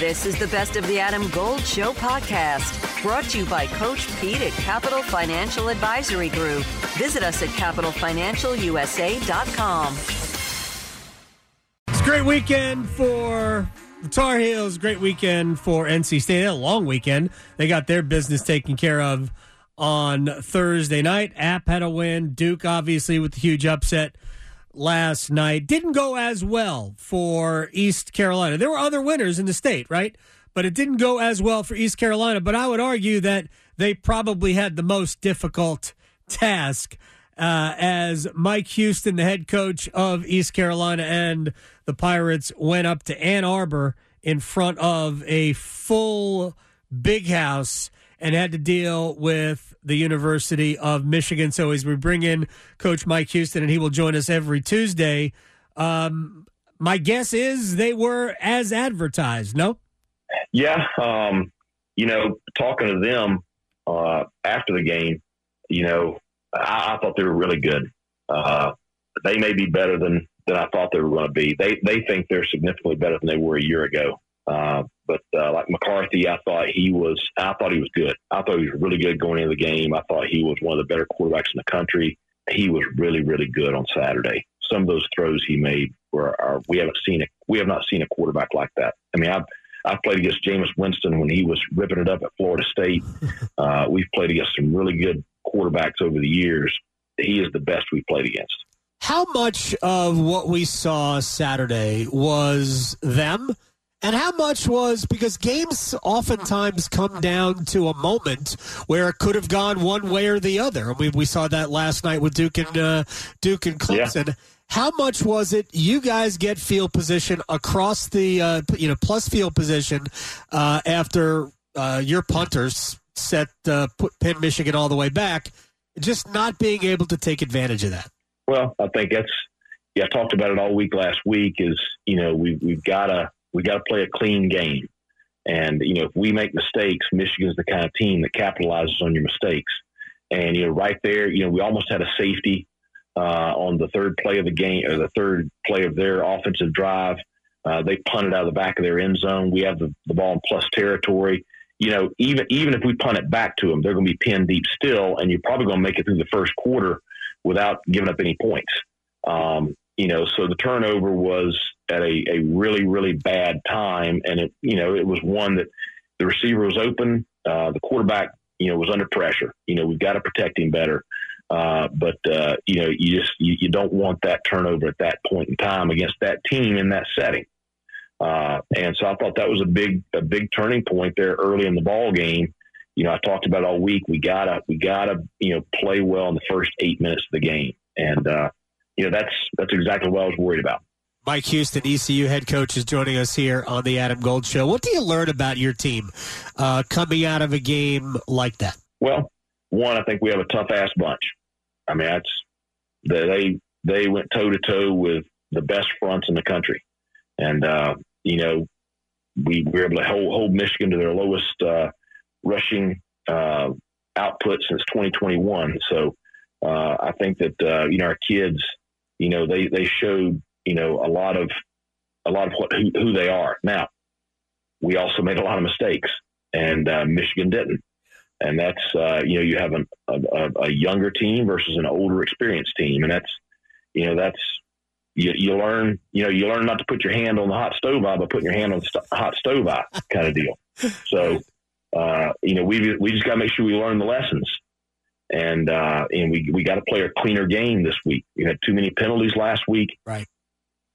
This is the Best of the Adam Gold Show podcast, brought to you by Coach Pete at Capital Financial Advisory Group. Visit us at capitalfinancialusa.com. It's a great weekend for the Tar Heels. Great weekend for NC State. A long weekend. They got their business taken care of on Thursday night. App had a win. Duke, obviously, with the huge upset last night. Didn't go as well for East Carolina. There were other winners in the state, right? But it didn't go as well for East Carolina. But I would argue that they probably had the most difficult task uh, as Mike Houston, the head coach of East Carolina and the Pirates, went up to Ann Arbor in front of a full big house and had to deal with the University of Michigan. So as we bring in Coach Mike Houston, and he will join us every Tuesday, um, my guess is they were as advertised. No. Yeah, um, you know, talking to them uh, after the game, you know, I, I thought they were really good. Uh, they may be better than than I thought they were going to be. They they think they're significantly better than they were a year ago. Uh, but uh, like McCarthy, I thought he was. I thought he was good. I thought he was really good going into the game. I thought he was one of the better quarterbacks in the country. He was really, really good on Saturday. Some of those throws he made were. Are, we haven't seen it. We have not seen a quarterback like that. I mean, I've I've played against Jameis Winston when he was ripping it up at Florida State. Uh, we've played against some really good quarterbacks over the years. He is the best we've played against. How much of what we saw Saturday was them? And how much was because games oftentimes come down to a moment where it could have gone one way or the other. I mean, we saw that last night with Duke and uh, Duke and Clemson. Yeah. How much was it? You guys get field position across the uh, you know plus field position uh, after uh, your punters set uh, put pin Michigan all the way back, just not being able to take advantage of that. Well, I think that's yeah. I talked about it all week last week. Is you know we we've got to we got to play a clean game, and you know if we make mistakes, Michigan's the kind of team that capitalizes on your mistakes. And you know right there, you know we almost had a safety uh, on the third play of the game or the third play of their offensive drive. Uh, they punted out of the back of their end zone. We have the, the ball in plus territory you know, even even if we punt it back to them, they're going to be pinned deep still, and you're probably going to make it through the first quarter without giving up any points. Um, you know, so the turnover was at a, a really really bad time, and it you know it was one that the receiver was open, uh, the quarterback you know was under pressure. You know, we've got to protect him better. Uh, but uh, you know, you just you, you don't want that turnover at that point in time against that team in that setting. Uh, and so I thought that was a big a big turning point there early in the ball game. You know, I talked about all week. We gotta we gotta you know play well in the first eight minutes of the game, and uh, you know that's that's exactly what I was worried about. Mike Houston, ECU head coach, is joining us here on the Adam Gold Show. What do you learn about your team uh, coming out of a game like that? Well, one, I think we have a tough ass bunch. I mean, that's they they went toe to toe with the best fronts in the country, and uh, you know, we were able to hold, hold Michigan to their lowest uh, rushing uh, output since 2021. So uh, I think that uh, you know our kids, you know, they they showed you know a lot of a lot of what who, who they are. Now we also made a lot of mistakes, and uh, Michigan didn't. And that's uh, you know you have an, a, a younger team versus an older experienced team, and that's you know that's you, you learn, you know, you learn not to put your hand on the hot stove eye, but putting your hand on the st- hot stove eye kind of deal. So, uh, you know, we we just got to make sure we learn the lessons, and uh, and we we got to play a cleaner game this week. We had too many penalties last week. Right.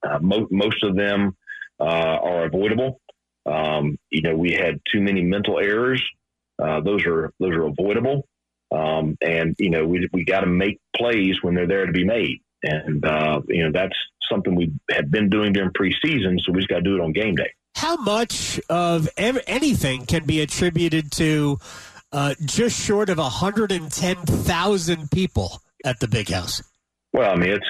Uh, mo- most of them uh, are avoidable. Um, you know, we had too many mental errors. Uh, those are those are avoidable. Um, and you know, we we got to make plays when they're there to be made. And, uh, you know, that's something we have been doing during preseason, so we just got to do it on game day. How much of ev- anything can be attributed to uh, just short of 110,000 people at the big house? Well, I mean, it's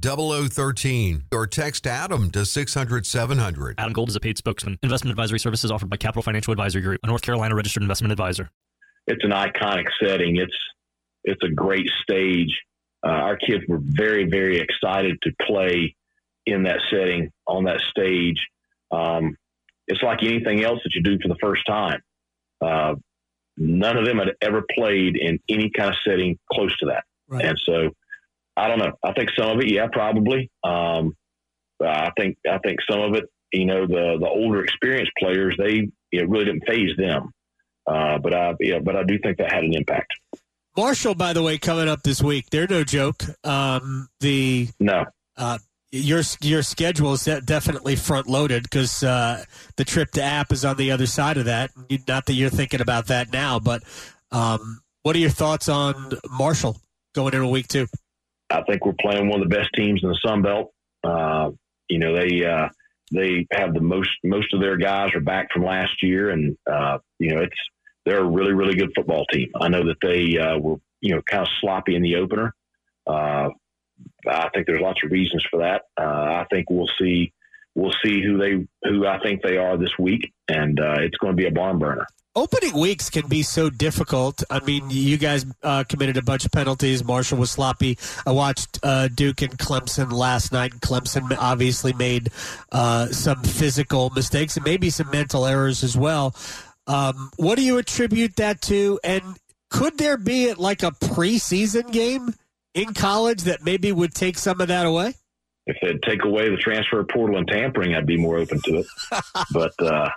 0013 or text Adam to 600 700. Adam Gold is a paid spokesman. Investment advisory services offered by Capital Financial Advisory Group, a North Carolina registered investment advisor. It's an iconic setting. It's it's a great stage. Uh, our kids were very very excited to play in that setting on that stage. Um, it's like anything else that you do for the first time. Uh, none of them had ever played in any kind of setting close to that, right. and so I don't know. I think some of it, yeah, probably. Um, I think I think some of it, you know, the the older experienced players, they it really didn't phase them. Uh, but I yeah, but I do think that had an impact. Marshall, by the way, coming up this week, they're no joke. Um, the no. Uh, your your schedule is definitely front loaded because uh, the trip to App is on the other side of that. Not that you're thinking about that now, but um, what are your thoughts on Marshall going into week two? I think we're playing one of the best teams in the Sun Belt. Uh, you know, they uh, they have the most most of their guys are back from last year, and uh, you know, it's they're a really really good football team. I know that they uh, were you know kind of sloppy in the opener. Uh, I think there's lots of reasons for that. Uh, I think we'll see we'll see who they who I think they are this week, and it's going to be a barn burner opening weeks can be so difficult. I mean, you guys uh, committed a bunch of penalties. Marshall was sloppy. I watched uh, Duke and Clemson last night, Clemson obviously made uh, some physical mistakes and maybe some mental errors as well. Um, what do you attribute that to? And could there be like a preseason game in college that maybe would take some of that away? If they'd take away the transfer portal and tampering, I'd be more open to it. but uh,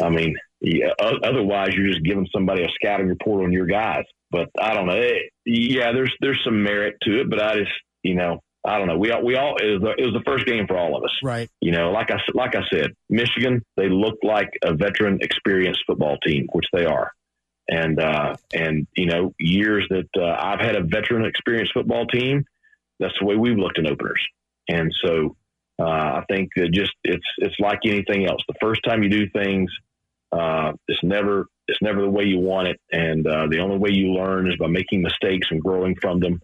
I mean, yeah, otherwise, you're just giving somebody a scouting report on your guys. But I don't know. It, yeah, there's there's some merit to it, but I just you know I don't know. We all, we all it was, the, it was the first game for all of us, right? You know, like I like I said, Michigan they looked like a veteran, experienced football team, which they are, and uh, and you know years that uh, I've had a veteran, experienced football team. That's the way we've looked in openers, and so uh, I think that just it's it's like anything else. The first time you do things uh, it's never it's never the way you want it, and uh, the only way you learn is by making mistakes and growing from them.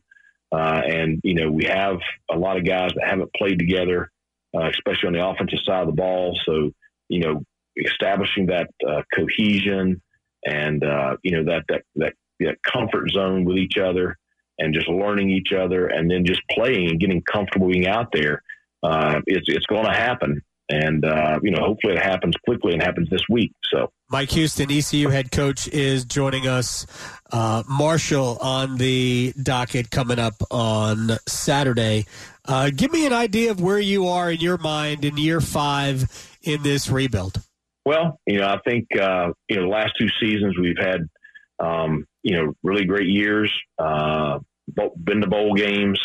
Uh, and you know we have a lot of guys that haven't played together, uh, especially on the offensive side of the ball. So you know establishing that uh, cohesion and uh, you know that, that that comfort zone with each other, and just learning each other, and then just playing and getting comfortable being out there. it's it's going to happen, and uh, you know hopefully it happens quickly and happens this week. So Mike Houston, ECU head coach, is joining us. Uh, Marshall on the docket coming up on Saturday. Uh, give me an idea of where you are in your mind in year five in this rebuild. Well, you know, I think uh, you know the last two seasons we've had um, you know really great years. Uh, been to bowl games.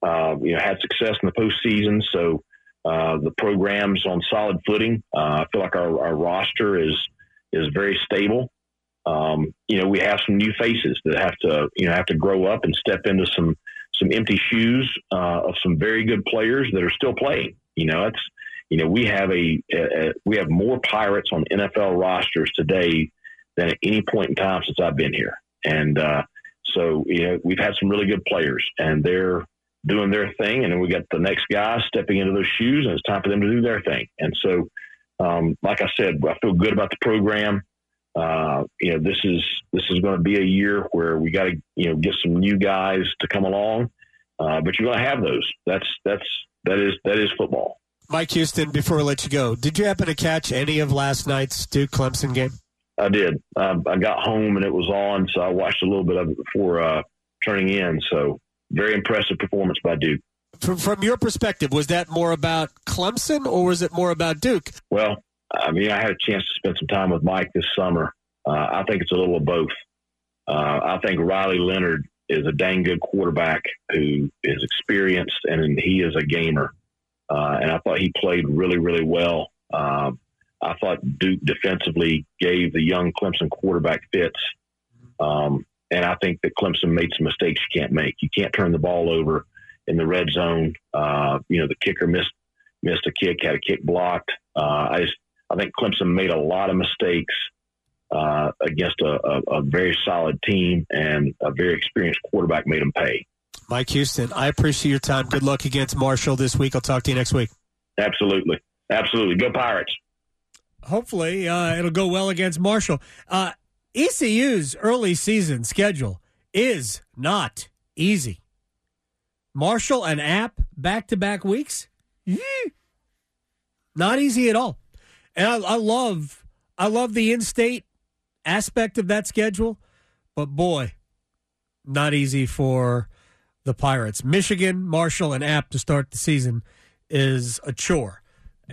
Uh, you know, had success in the postseason. So uh, the program's on solid footing. Uh, I feel like our, our, roster is is very stable. Um, you know, we have some new faces that have to you know have to grow up and step into some some empty shoes uh, of some very good players that are still playing. You know, it's you know we have a, a, a we have more Pirates on NFL rosters today than at any point in time since I've been here, and uh, so you know we've had some really good players, and they're doing their thing, and then we got the next guy stepping into those shoes, and it's time for them to do their thing. And so, um, like I said, I feel good about the program. Uh, you know, this is this is going to be a year where we got to you know get some new guys to come along, uh, but you're going to have those. That's that's that is that is football. Mike Houston, before I let you go, did you happen to catch any of last night's Duke Clemson game? I did. Um, I got home and it was on, so I watched a little bit of it before uh, turning in. So very impressive performance by Duke. From, from your perspective, was that more about Clemson or was it more about Duke? Well, I mean, I had a chance to spend some time with Mike this summer. Uh, I think it's a little of both. Uh, I think Riley Leonard is a dang good quarterback who is experienced and he is a gamer. uh, and I thought he played really, really well. Um, I thought Duke defensively gave the young Clemson quarterback fits. Um, and I think that Clemson made some mistakes you can't make. You can't turn the ball over in the red zone. Uh, you know, the kicker missed missed a kick, had a kick blocked. Uh, I just, I think Clemson made a lot of mistakes uh, against a, a, a, very solid team, and a very experienced quarterback made them pay. Mike Houston, I appreciate your time. Good luck against Marshall this week. I'll talk to you next week. Absolutely, absolutely. Go Pirates. Hopefully, uh, it'll go well against Marshall. Uh, ECU's early season schedule is not easy. Marshall and App back to back weeks, not easy at all. And I, I love, I love the in-state aspect of that schedule, but boy, not easy for the Pirates. Michigan, Marshall, and App to start the season is a chore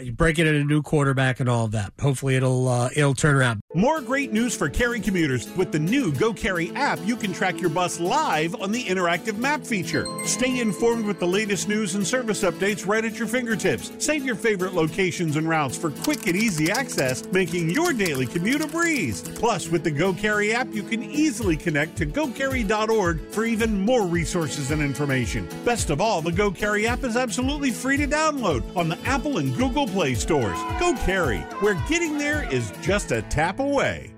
you break in a new quarterback and all of that. Hopefully, it'll uh, it'll turn around. More great news for Cary commuters with the new Go Cary app. You can track your bus live on the interactive map feature. Stay informed with the latest news and service updates right at your fingertips. Save your favorite locations and routes for quick and easy access, making your daily commute a breeze. Plus, with the Go Cary app, you can easily connect to GoCary.org for even more resources and information. Best of all, the Go Cary app is absolutely free to download on the Apple and Google Play stores. Go Cary, where getting there is just a tap away.